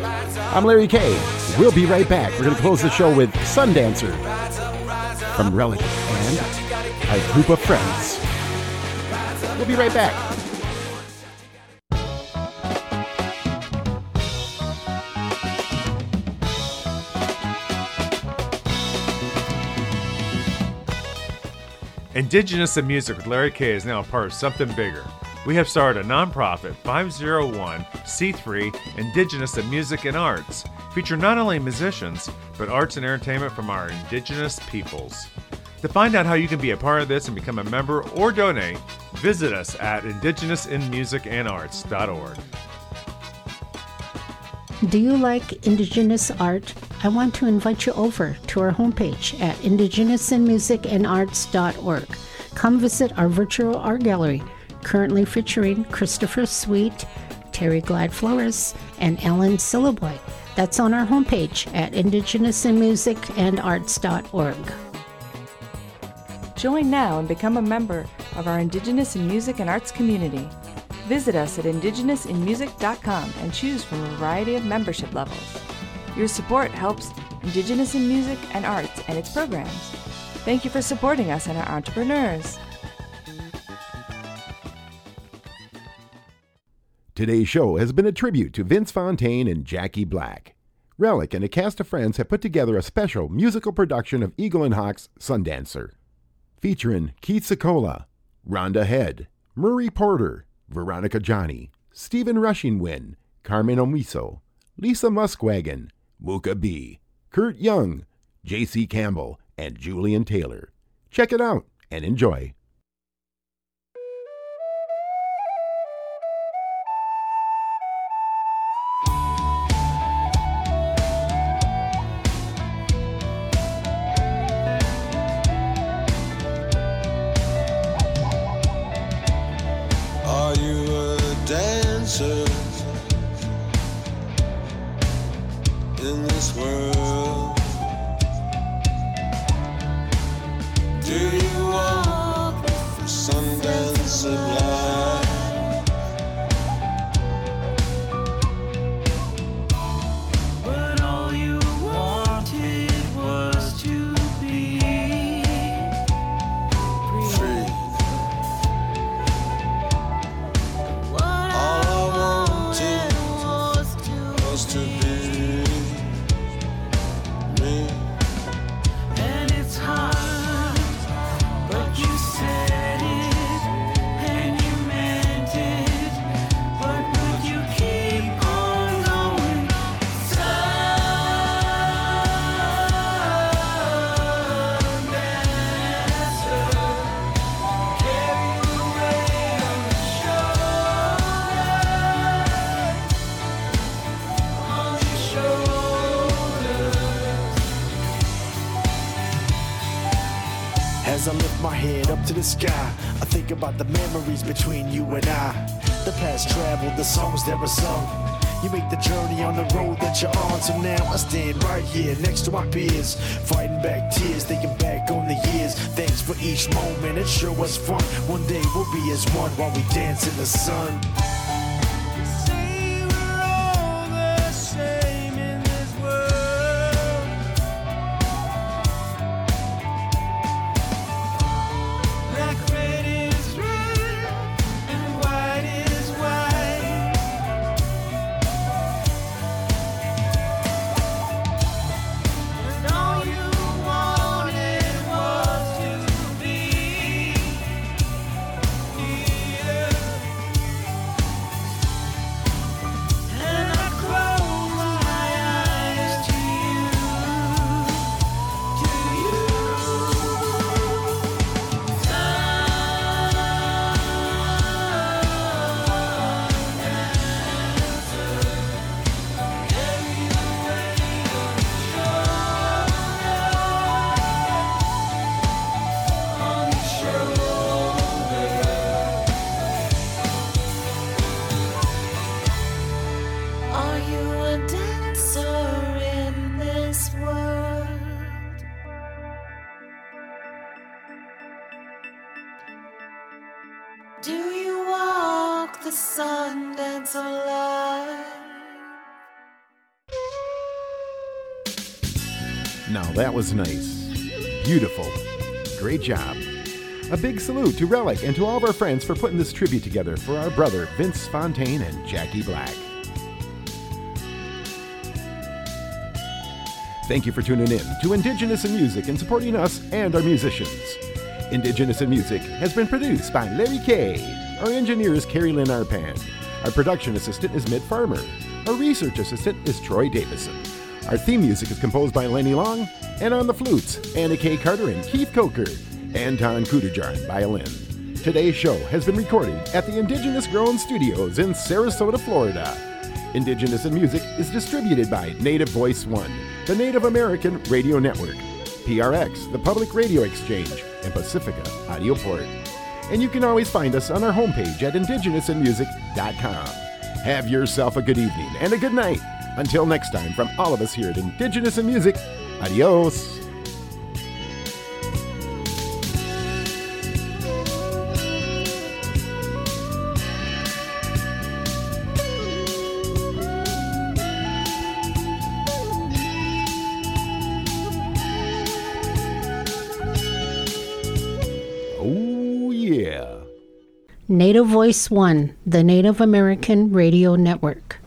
I'm Larry K. We'll be right back. We're going to close the show with Sundancer from Relic and a group of friends. We'll be right back. Indigenous in Music with Larry K is now a part of something bigger. We have started a nonprofit 501c3 Indigenous in Music and Arts, featuring not only musicians, but arts and entertainment from our indigenous peoples. To find out how you can be a part of this and become a member or donate, visit us at indigenousinmusicandarts.org. Do you like Indigenous art? I want to invite you over to our homepage at indigenousinmusicandarts.org. Come visit our virtual art gallery, currently featuring Christopher Sweet, Terry Glad Flores, and Ellen Sillaboy. That's on our homepage at indigenousinmusicandarts.org. Join now and become a member of our Indigenous in Music and Arts community. Visit us at indigenousinmusic.com and choose from a variety of membership levels. Your support helps Indigenous in Music and Arts and its programs. Thank you for supporting us and our entrepreneurs. Today's show has been a tribute to Vince Fontaine and Jackie Black. Relic and a cast of friends have put together a special musical production of Eagle and Hawk's Sundancer, featuring Keith Secola, Rhonda Head, Murray Porter, Veronica Johnny, Stephen Rushingwind, Carmen Omiso, Lisa Muskwagon, Mooka B, Kurt Young, J.C. Campbell, and Julian Taylor. Check it out and enjoy. This world? Up to the sky, I think about the memories between you and I. The past traveled, the songs that were sung. You make the journey on the road that you're on. So now I stand right here next to my peers, fighting back tears, thinking back on the years. Thanks for each moment, it sure was fun. One day we'll be as one while we dance in the sun. Was nice. Beautiful. Great job. A big salute to Relic and to all of our friends for putting this tribute together for our brother Vince Fontaine and Jackie Black. Thank you for tuning in to Indigenous in Music and supporting us and our musicians. Indigenous in Music has been produced by Larry Kay. Our engineer is Carrie Lynn Arpan. Our production assistant is Mitt Farmer. Our research assistant is Troy Davison. Our theme music is composed by Lenny Long, and on the flutes, Anna K. Carter and Keith Coker. Anton Kudajar on violin. Today's show has been recorded at the Indigenous Grown Studios in Sarasota, Florida. Indigenous in Music is distributed by Native Voice One, the Native American Radio Network, PRX, the Public Radio Exchange, and Pacifica Audioport. And you can always find us on our homepage at indigenousinmusic.com. Have yourself a good evening and a good night. Until next time, from all of us here at Indigenous in Music, adios. Oh. Native Voice One, the Native American Radio Network.